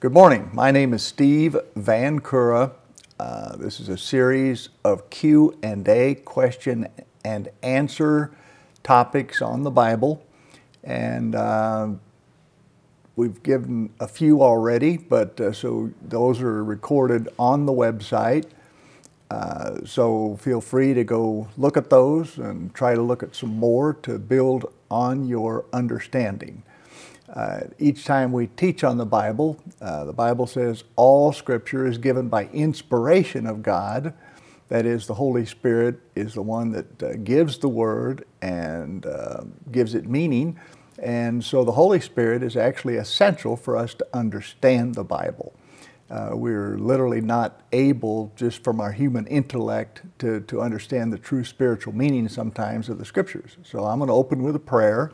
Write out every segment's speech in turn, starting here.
Good morning. My name is Steve Vancura. Uh, this is a series of Q and A, question and answer topics on the Bible, and uh, we've given a few already. But uh, so those are recorded on the website. Uh, so feel free to go look at those and try to look at some more to build on your understanding. Uh, each time we teach on the Bible, uh, the Bible says all Scripture is given by inspiration of God. That is, the Holy Spirit is the one that uh, gives the Word and uh, gives it meaning. And so the Holy Spirit is actually essential for us to understand the Bible. Uh, we're literally not able, just from our human intellect, to, to understand the true spiritual meaning sometimes of the Scriptures. So I'm going to open with a prayer.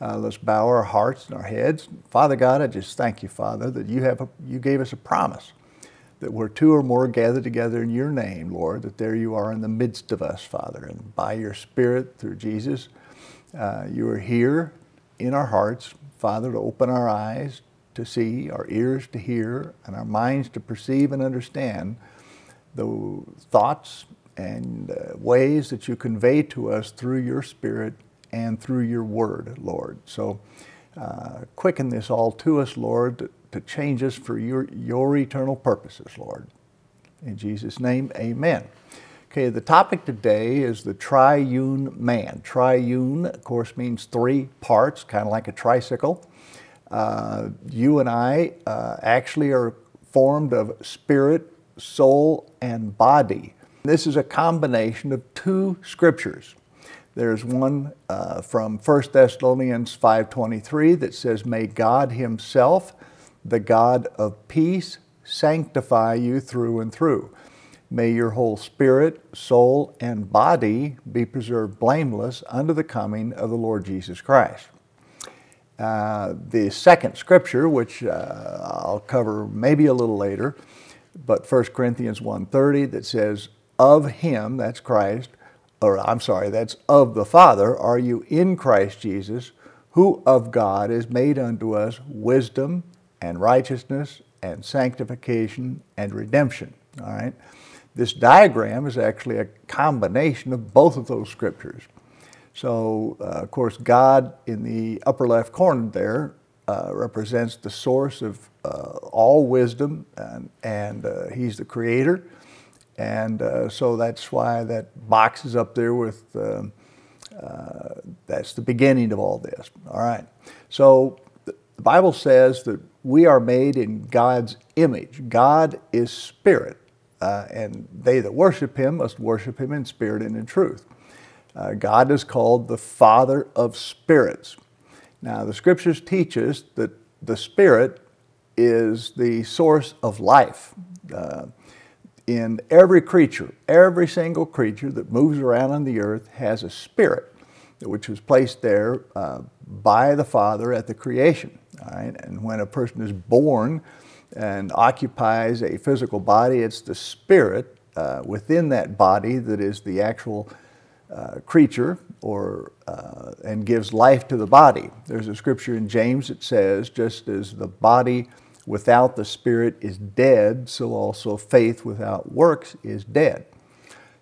Uh, let's bow our hearts and our heads. Father God, I just thank you, Father, that you have a, you gave us a promise that where two or more gathered together in your name, Lord, that there you are in the midst of us, Father, and by your Spirit through Jesus, uh, you are here in our hearts, Father, to open our eyes to see, our ears to hear, and our minds to perceive and understand the thoughts and uh, ways that you convey to us through your Spirit and through your word, Lord. So uh, quicken this all to us, Lord, to, change us for your, your eternal purposes, Lord. In Jesus' name, amen. Okay, the topic today is the triune man. Triune, of course, means three parts, kind of like a tricycle. Uh, you and I uh, actually are formed of spirit, soul, and body. This is a combination of two scriptures. There's one uh, from 1 Thessalonians 5.23 that says, May God himself, the God of peace, sanctify you through and through. May your whole spirit, soul, and body be preserved blameless unto the coming of the Lord Jesus Christ. Uh, the second scripture, which uh, I'll cover maybe a little later, but 1 Corinthians 1.30 that says, Of him, that's Christ, or I'm sorry, that's of the Father, are you in Christ Jesus, who of God is made unto us wisdom and righteousness and sanctification and redemption. All right. This diagram is actually a combination of both of those scriptures. So, uh, of course, God in the upper left corner there uh, represents the source of uh, all wisdom, and, and uh, He's the creator. And uh, so that's why that box is up there with, uh, uh, that's the beginning of all this. All right. So the Bible says that we are made in God's image. God is spirit, uh, and they that worship him must worship him in spirit and in truth. Uh, God is called the Father of spirits. Now, the scriptures teach us that the spirit is the source of life. Uh, in every creature, every single creature that moves around on the earth has a spirit, which was placed there uh, by the Father at the creation. All right? And when a person is born and occupies a physical body, it's the spirit uh, within that body that is the actual uh, creature or uh, and gives life to the body. There's a scripture in James that says, just as the body without the Spirit is dead, so also faith without works is dead.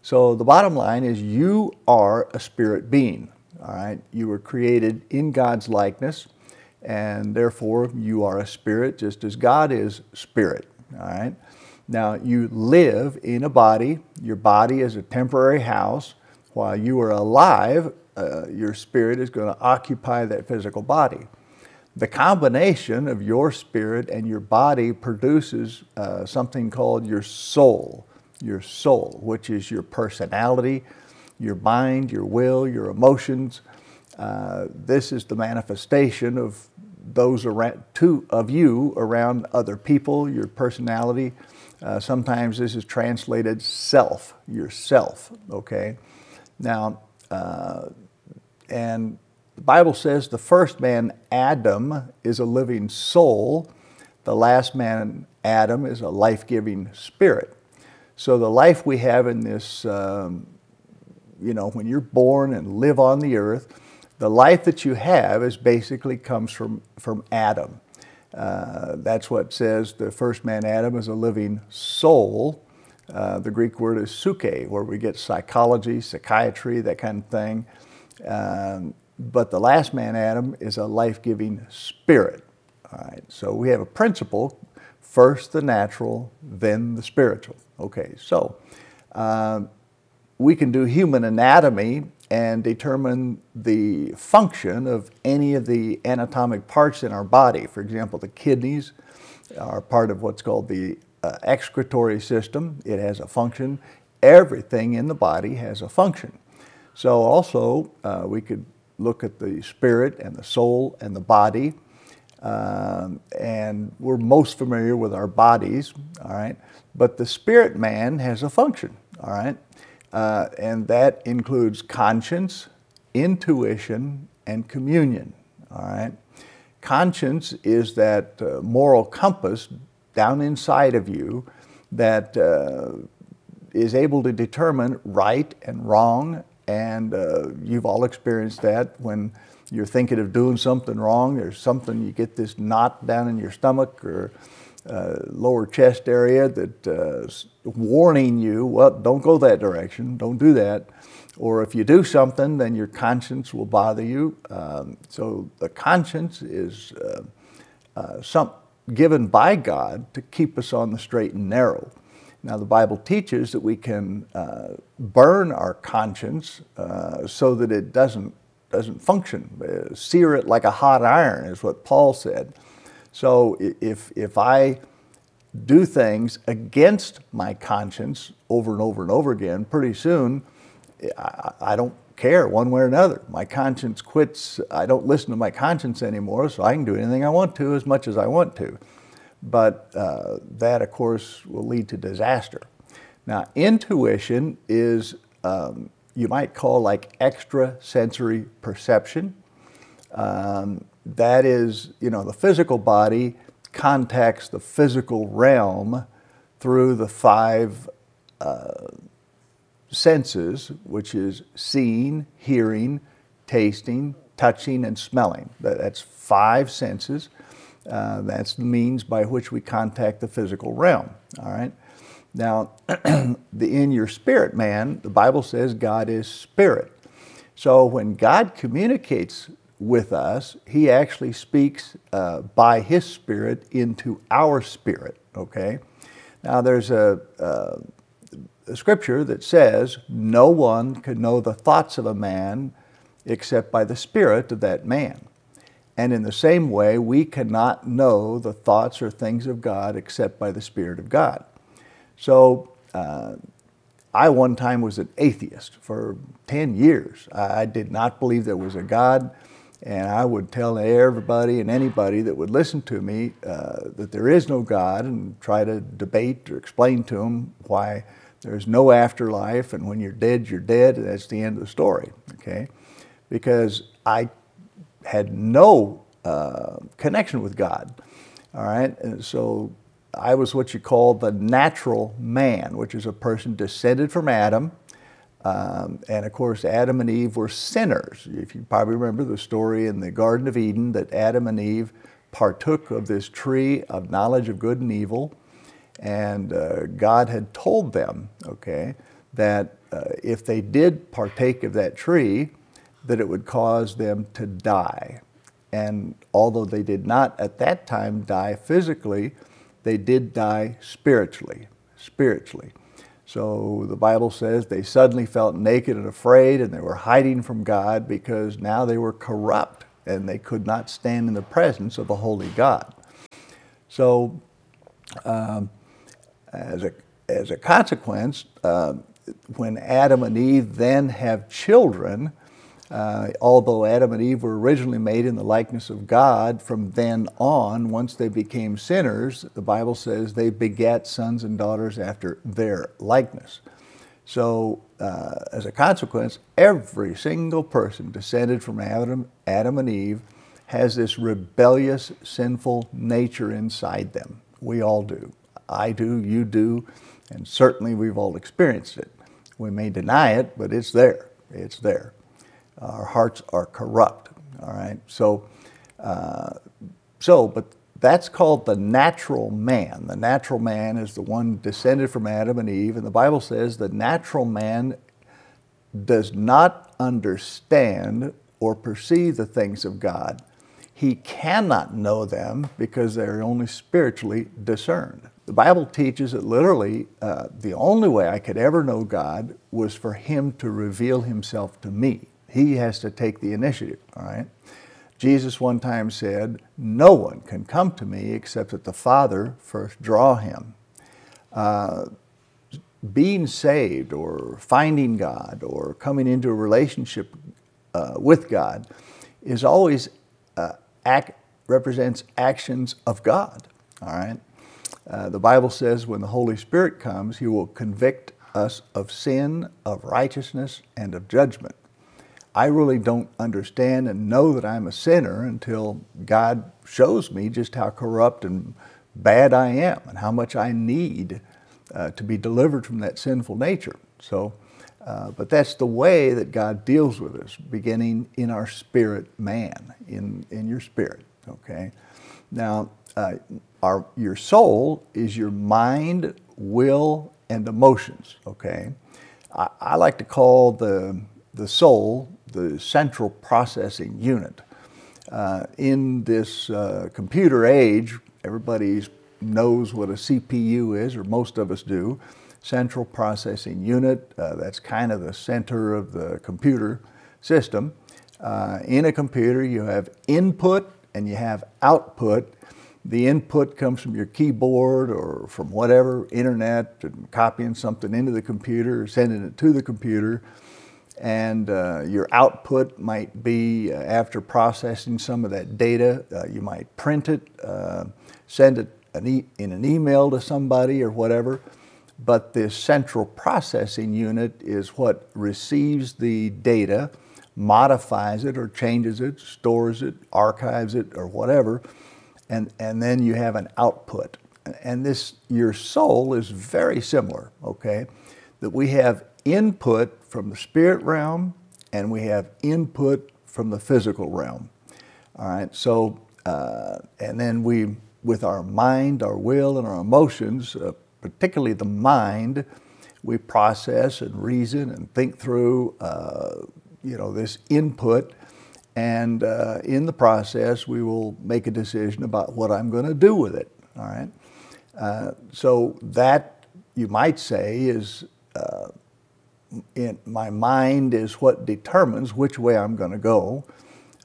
So the bottom line is you are a spirit being, all right? You were created in God's likeness, and therefore you are a spirit just as God is spirit, all right? Now you live in a body. Your body is a temporary house. While you are alive, uh, your spirit is going to occupy that physical body the combination of your spirit and your body produces uh, something called your soul, your soul, which is your personality, your mind, your will, your emotions. Uh, this is the manifestation of those around, two of you around other people, your personality. Uh, sometimes this is translated self, yourself, okay? Now, uh, and the Bible says the first man, Adam, is a living soul. The last man, Adam, is a life giving spirit. So the life we have in this, um, you know, when you're born and live on the earth, the life that you have is basically comes from, from Adam. Uh, that's what says the first man, Adam, is a living soul. Uh, the Greek word is psyche, where we get psychology, psychiatry, that kind of thing. Um, but the last man, Adam, is a life giving spirit. All right, so we have a principle first the natural, then the spiritual. Okay, so uh, we can do human anatomy and determine the function of any of the anatomic parts in our body. For example, the kidneys are part of what's called the uh, excretory system. It has a function. Everything in the body has a function. So also, uh, we could look at the spirit and the soul and the body. Um, and we're most familiar with our bodies, all right? But the spirit man has a function, all right? Uh, and that includes conscience, intuition, and communion. All right. Conscience is that uh, moral compass down inside of you that uh, is able to determine right and wrong. And uh, you've all experienced that when you're thinking of doing something wrong. There's something you get this knot down in your stomach or uh, lower chest area that uh, warning you, well, don't go that direction, don't do that. Or if you do something, then your conscience will bother you. Um, so the conscience is uh, uh some, given by God to keep us on the straight and narrow. Now, the Bible teaches that we can uh, burn our conscience uh, so that it doesn't, doesn't function. sear it like a hot iron, is what Paul said. So if, if I do things against my conscience over and over and over again, pretty soon I, I, don't care one way or another. My conscience quits. I don't listen to my conscience anymore, so I can do anything I want to as much as I want to. But uh, that, of course, will lead to disaster. Now, intuition is, um, you might call like extrasensory perception. Um, that is, you know, the physical body contacts the physical realm through the five uh, senses, which is seeing, hearing, tasting, touching, and smelling. That's five senses. Uh, that's the means by which we contact the physical realm. All right. Now, the, in your spirit man, the Bible says God is spirit. So when God communicates with us, he actually speaks uh, by his spirit into our spirit, okay? Now, there's a, a, a, scripture that says, No one can know the thoughts of a man except by the spirit of that man. And in the same way, we cannot know the thoughts or things of God except by the Spirit of God. So, uh, I one time was an atheist for 10 years. I did not believe there was a God. And I would tell everybody and anybody that would listen to me uh, that there is no God and try to debate or explain to them why there's no afterlife and when you're dead, you're dead, and that's the end of the story, okay? Because I had no uh, connection with God, all right? And so I was what you call the natural man, which is a person descended from Adam um, and of course, Adam and Eve were sinners. If you probably remember the story in the Garden of Eden that Adam and Eve partook of this tree of knowledge of good and evil. And uh, God had told them, okay, that uh, if they did partake of that tree, that it would cause them to die. And although they did not at that time die physically, they did die spiritually, spiritually. So the Bible says they suddenly felt naked and afraid and they were hiding from God because now they were corrupt and they could not stand in the presence of the holy God. So um, as, a, as a consequence, uh, when Adam and Eve then have children, uh, although Adam and Eve were originally made in the likeness of God, from then on, once they became sinners, the Bible says they begat sons and daughters after their likeness. So, uh, as a consequence, every single person descended from Adam, Adam and Eve has this rebellious, sinful nature inside them. We all do. I do, you do, and certainly we've all experienced it. We may deny it, but it's there. It's there our hearts are corrupt. All right. So, uh, so, but that's called the natural man. The natural man is the one descended from Adam and Eve, and the Bible says the natural man does not understand or perceive the things of God. He cannot know them because they're only spiritually discerned. The Bible teaches that literally uh, the only way I could ever know God was for Him to reveal Himself to me. He has to take the initiative, all right? Jesus one time said, No one can come to me except that the Father first draw him. Uh, being saved or finding God or coming into a relationship uh, with God is always uh, act, represents actions of God. All right. Uh, the Bible says when the Holy Spirit comes, He will convict us of sin, of righteousness, and of judgment. I really don't understand and know that I'm a sinner until God shows me just how corrupt and bad I am and how much I need uh, to be delivered from that sinful nature. So, uh, but that's the way that God deals with us, beginning in our spirit man, in, in your spirit, okay? Now, uh, our, your soul is your mind, will, and emotions, okay? I, I like to call the, the soul the central processing unit. Uh, in this uh, computer age, everybody knows what a CPU is, or most of us do. Central processing unit, uh, that's kind of the center of the computer system. Uh, in a computer, you have input and you have output. The input comes from your keyboard or from whatever, internet, and copying something into the computer, sending it to the computer and uh, your output might be uh, after processing some of that data, uh, you might print it, uh, send it an e in an email to somebody or whatever. But this central processing unit is what receives the data, modifies it or changes it, stores it, archives it, or whatever, and, and then you have an output. And this, your soul is very similar, okay? That we have input from the spirit realm and we have input from the physical realm. All right, so, uh, and then we, with our mind, our will, and our emotions, uh, particularly the mind, we process and reason and think through, uh, you know, this input. And uh, in the process, we will make a decision about what I'm going to do with it. All right. Uh, so that you might say is uh, in my mind is what determines which way I'm going to go,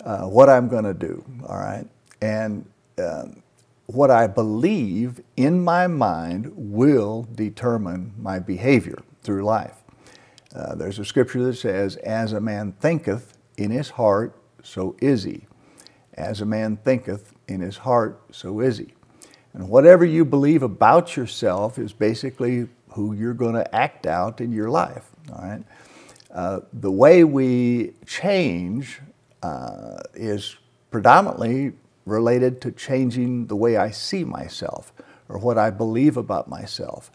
uh, what I'm going to do, all right? And um, what I believe in my mind will determine my behavior through life. Uh, there's a scripture that says, As a man thinketh in his heart, so is he. As a man thinketh in his heart, so is he. And whatever you believe about yourself is basically who you're going to act out in your life. All right. Uh, the way we change uh, is predominantly related to changing the way I see myself or what I believe about myself,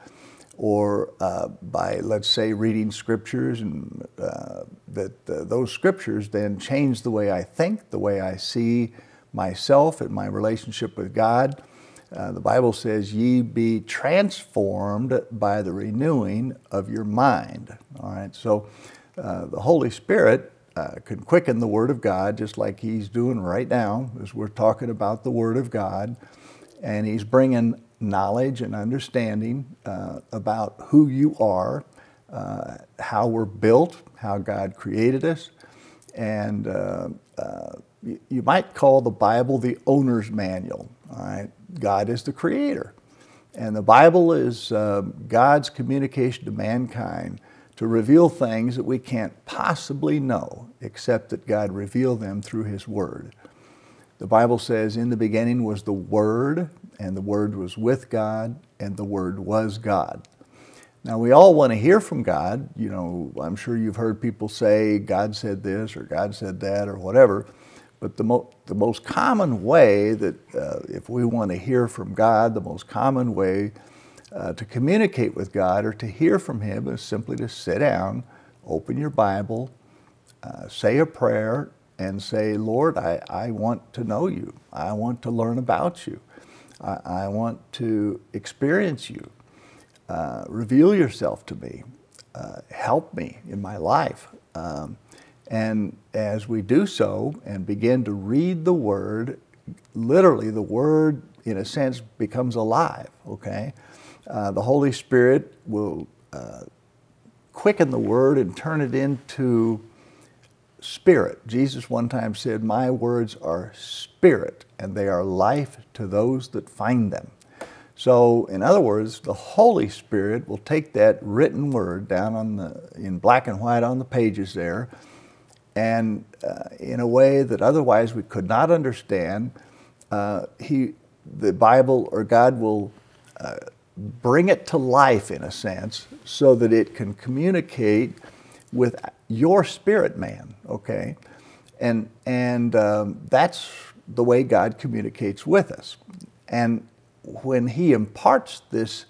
or uh, by, let's say, reading scriptures, and uh, that those scriptures then change the way I think, the way I see myself and my relationship with God. Uh, the Bible says, ye be transformed by the renewing of your mind. All right, so uh, the Holy Spirit uh, can quicken the Word of God just like He's doing right now as we're talking about the Word of God. And He's bringing knowledge and understanding uh, about who you are, uh, how we're built, how God created us. And you might call the Bible the owner's manual. All right, God is the creator. And the Bible is uh, God's communication to mankind to reveal things that we can't possibly know except that God revealed them through His Word. The Bible says, In the beginning was the Word, and the Word was with God, and the Word was God. Now, we all want to hear from God. You know, I'm sure you've heard people say, God said this, or God said that, or whatever. But the, mo the most common way that uh, if we want to hear from God, the most common way uh, to communicate with God or to hear from Him is simply to sit down, open your Bible, uh, say a prayer, and say, Lord, I, I want to know you. I want to learn about you. I, I want to experience you. Uh, reveal yourself to me. Uh, help me in my life. Um, and as we do so and begin to read the Word, literally the Word, in a sense, becomes alive, okay? Uh, the Holy Spirit will uh, quicken the Word and turn it into spirit. Jesus one time said, My words are spirit, and they are life to those that find them. So, in other words, the Holy Spirit will take that written word down on the, in black and white on the pages there, and uh, in a way that otherwise we could not understand, uh, he, the Bible or God will uh, bring it to life in a sense so that it can communicate with your spirit man, okay? And, and um, that's the way God communicates with us. And when He imparts this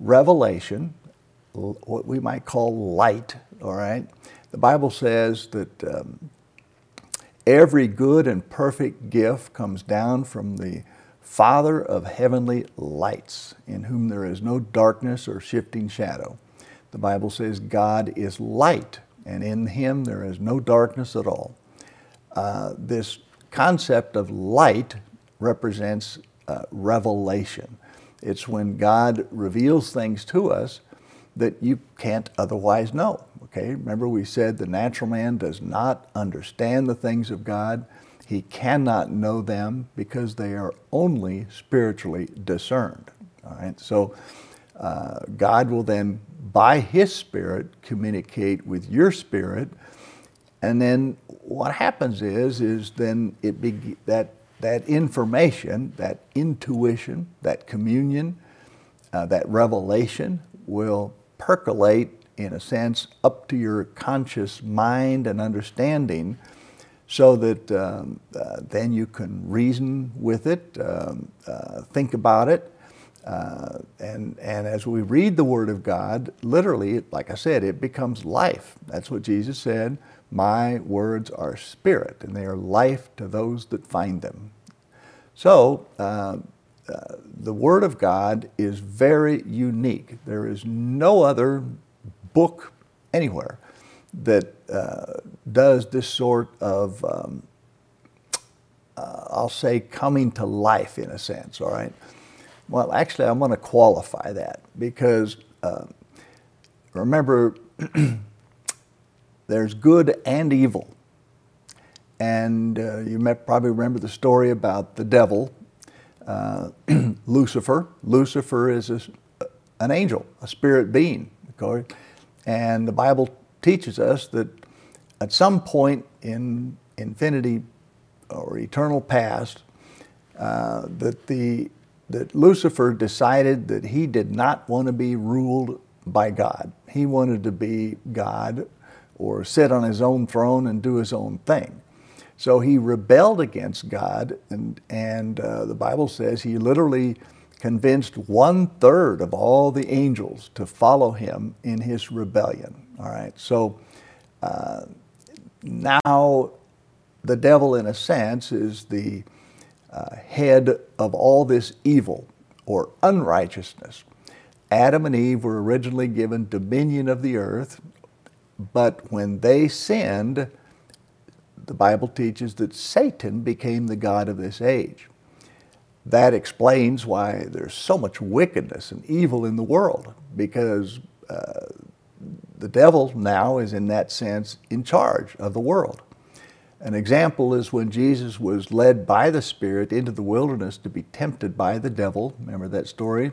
revelation, what we might call light, all right, the Bible says that um, every good and perfect gift comes down from the Father of heavenly lights, in whom there is no darkness or shifting shadow. The Bible says God is light, and in Him there is no darkness at all. Uh, this concept of light represents uh, revelation. It's when God reveals things to us that you can't otherwise know. Okay, remember we said the natural man does not understand the things of God. He cannot know them because they are only spiritually discerned. All right, so uh, God will then, by His Spirit, communicate with your spirit, and then what happens is, is then it be, that that information, that intuition, that communion, uh, that revelation will percolate, in a sense, up to your conscious mind and understanding so that um, uh, then you can reason with it, um, uh, think about it. Uh, and, and as we read the Word of God, literally, like I said, it becomes life. That's what Jesus said. My words are spirit, and they are life to those that find them. So, the Word of God is very unique. There is no other book anywhere that uh, does this sort of, um, uh, I'll say, coming to life in a sense, all right? Well, actually, I'm going to qualify that because uh, remember, there's good and evil. And uh, you probably remember the story about the devil, uh, Lucifer. Lucifer is a, an angel, a spirit being. Okay? And the Bible teaches us that at some point in infinity or eternal past, uh, that the that Lucifer decided that he did not want to be ruled by God. He wanted to be God or sit on his own throne and do his own thing. So he rebelled against God, and, and uh, the Bible says he literally convinced one third of all the angels to follow him in his rebellion. All right, so uh, now the devil, in a sense, is the uh, head of all this evil or unrighteousness. Adam and Eve were originally given dominion of the earth, but when they sinned, the Bible teaches that Satan became the God of this age. That explains why there's so much wickedness and evil in the world, because uh, the devil now is, in that sense, in charge of the world. An example is when Jesus was led by the Spirit into the wilderness to be tempted by the devil. Remember that story?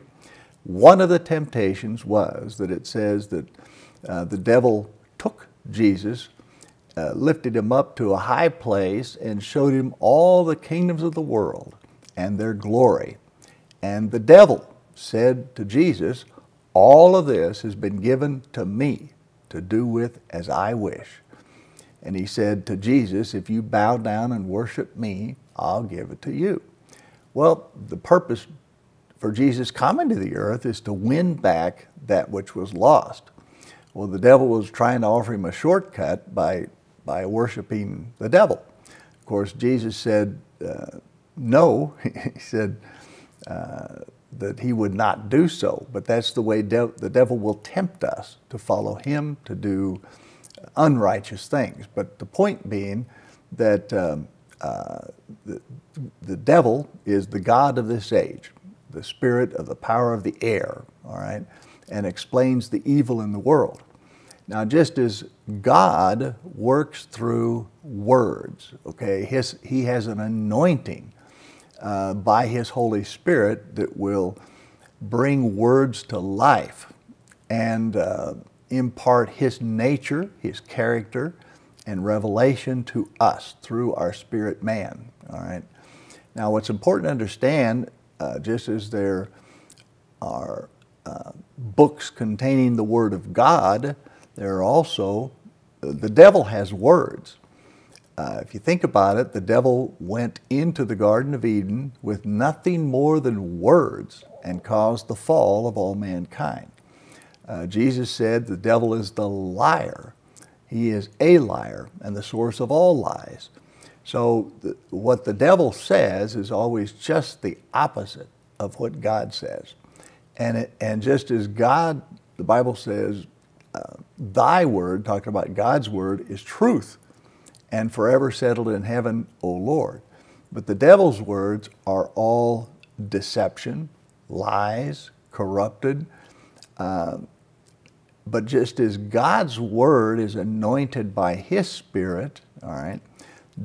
One of the temptations was that it says that uh, the devil took Jesus uh, lifted him up to a high place and showed him all the kingdoms of the world and their glory. And the devil said to Jesus, All of this has been given to me to do with as I wish. And he said to Jesus, If you bow down and worship me, I'll give it to you. Well, the purpose for Jesus coming to the earth is to win back that which was lost. Well, the devil was trying to offer him a shortcut by by worshiping the devil. Of course, Jesus said, uh, no. he said, uh, that he would not do so. But that's the way de- the devil will tempt us to follow him, to do unrighteous things. But the point being that um, uh, the, the devil is the God of this age, the spirit of the power of the air, all right, and explains the evil in the world. Now, just as God works through words, okay, his, He has an anointing uh, by His Holy Spirit that will bring words to life and uh, impart His nature, His character, and revelation to us through our spirit man. All right. Now, what's important to understand, uh, just as there are uh, books containing the Word of God, there are also, the devil has words. Uh, if you think about it, the devil went into the Garden of Eden with nothing more than words and caused the fall of all mankind. Uh, Jesus said the devil is the liar. He is a liar and the source of all lies. So, the, what the devil says is always just the opposite of what God says. And, it, and just as God, the Bible says, thy word, talking about God's word, is truth and forever settled in heaven, O Lord. But the devil's words are all deception, lies, corrupted. Uh, but just as God's word is anointed by his spirit, all right,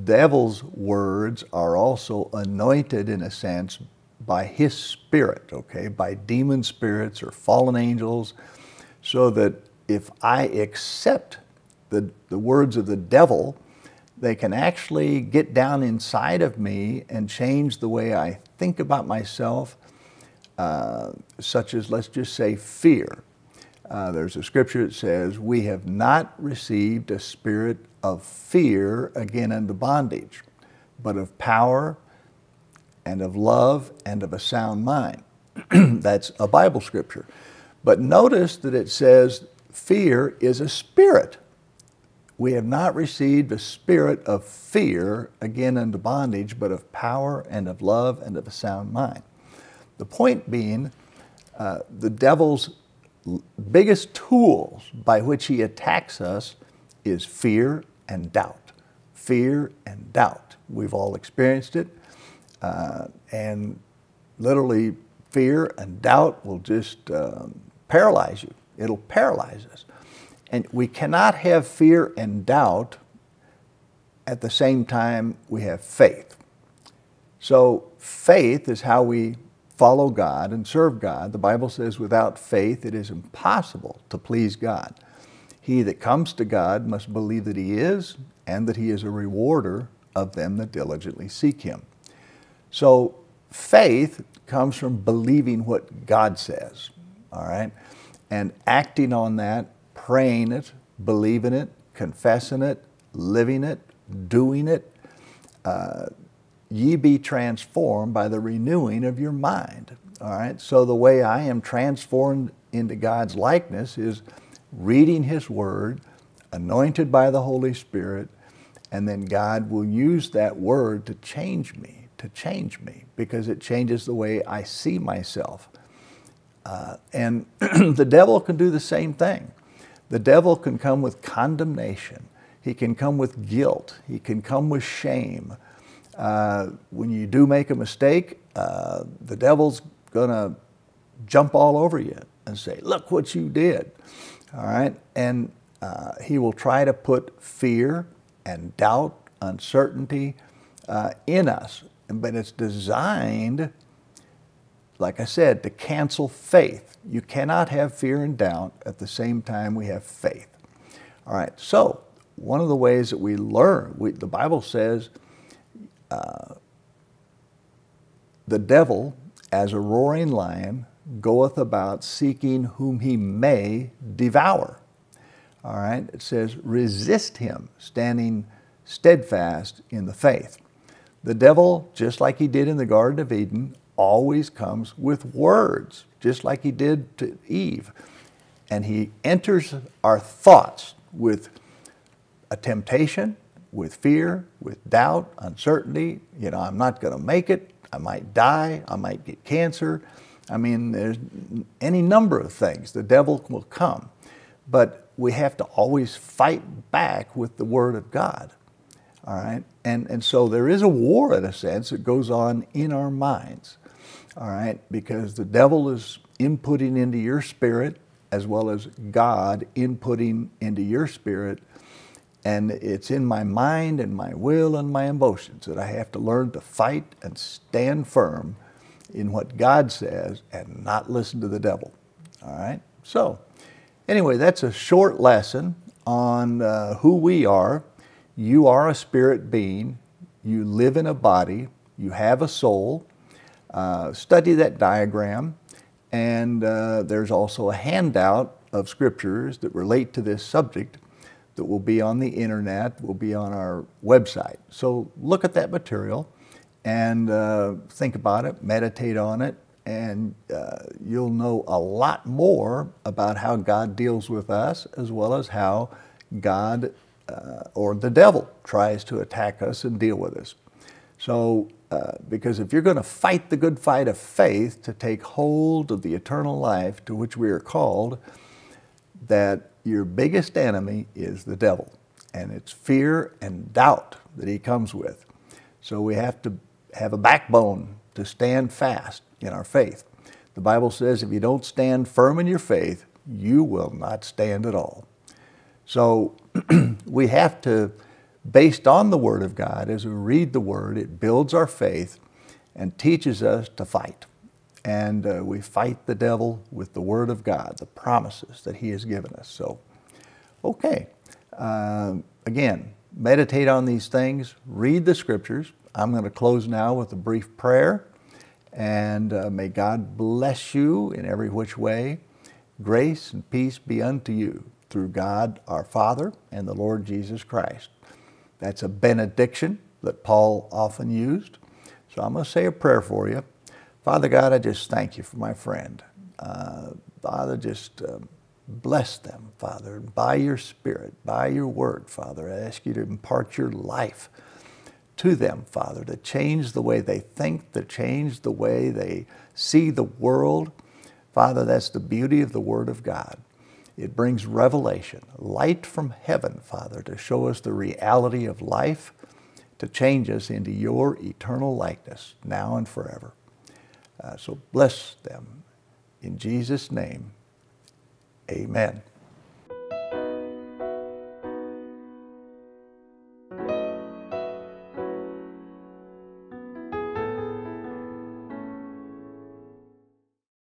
devil's words are also anointed in a sense by his spirit, okay, by demon spirits or fallen angels, so that if I accept the, the words of the devil, they can actually get down inside of me and change the way I think about myself, uh, such as, let's just say, fear. Uh, there's a scripture that says, We have not received a spirit of fear again unto bondage, but of power and of love and of a sound mind. That's a Bible scripture. But notice that it says fear is a spirit. We have not received a spirit of fear again unto bondage, but of power and of love and of a sound mind. The point being, uh, the devil's biggest tools by which he attacks us is fear and doubt. Fear and doubt. We've all experienced it. Uh, and literally, fear and doubt will just um, paralyze you. It'll paralyze us. And we cannot have fear and doubt at the same time we have faith. So, faith is how we follow God and serve God. The Bible says, without faith, it is impossible to please God. He that comes to God must believe that He is and that He is a rewarder of them that diligently seek Him. So, faith comes from believing what God says, all right? And acting on that, praying it, believing it, confessing it, living it, doing it, uh, ye be transformed by the renewing of your mind. All right, so the way I am transformed into God's likeness is reading His Word, anointed by the Holy Spirit, and then God will use that Word to change me, to change me, because it changes the way I see myself. Uh, and the devil can do the same thing. The devil can come with condemnation. He can come with guilt. He can come with shame. Uh, when you do make a mistake, uh, the devil's going to jump all over you and say, Look what you did. All right? And uh, he will try to put fear and doubt, uncertainty uh, in us. But it's designed like I said, to cancel faith. You cannot have fear and doubt at the same time we have faith. All right, so one of the ways that we learn, we, the Bible says, uh, the devil, as a roaring lion, goeth about seeking whom he may devour. All right, it says, resist him, standing steadfast in the faith. The devil, just like he did in the Garden of Eden, always comes with words, just like he did to Eve. And he enters our thoughts with a temptation, with fear, with doubt, uncertainty. You know, I'm not going to make it. I might die, I might get cancer. I mean, there's any number of things. The devil will come. But we have to always fight back with the Word of God. All right? And, and so there is a war, in a sense, that goes on in our minds. All right? Because the devil is inputting into your spirit as well as God inputting into your spirit. And it's in my mind and my will and my emotions that I have to learn to fight and stand firm in what God says and not listen to the devil. All right? So, anyway, that's a short lesson on uh, who we are. You are a spirit being, you live in a body, you have a soul. Uh, study that diagram, and uh, there's also a handout of scriptures that relate to this subject that will be on the internet, will be on our website. So look at that material and uh, think about it, meditate on it, and uh, you'll know a lot more about how God deals with us as well as how God uh, or the devil tries to attack us and deal with us. So, uh, because if you're going to fight the good fight of faith to take hold of the eternal life to which we are called, that your biggest enemy is the devil. And it's fear and doubt that he comes with. So we have to have a backbone to stand fast in our faith. The Bible says if you don't stand firm in your faith, you will not stand at all. So we have to, based on the Word of God, as we read the Word, it builds our faith and teaches us to fight. And uh, we fight the devil with the Word of God, the promises that He has given us. So, okay. Uh, again, meditate on these things, read the Scriptures, I'm going to close now with a brief prayer. And uh, may God bless you in every which way. Grace and peace be unto you through God our Father and the Lord Jesus Christ. That's a benediction that Paul often used. So I'm going to say a prayer for you. Father God, I just thank you for my friend. Uh, Father, just uh, bless them, Father, by your Spirit, by your word, Father. I ask you to impart your life to them, Father, to change the way they think, to change the way they see the world. Father, that's the beauty of the Word of God. It brings revelation, light from heaven, Father, to show us the reality of life, to change us into your eternal likeness, now and forever. Uh, so bless them. In Jesus' name, amen.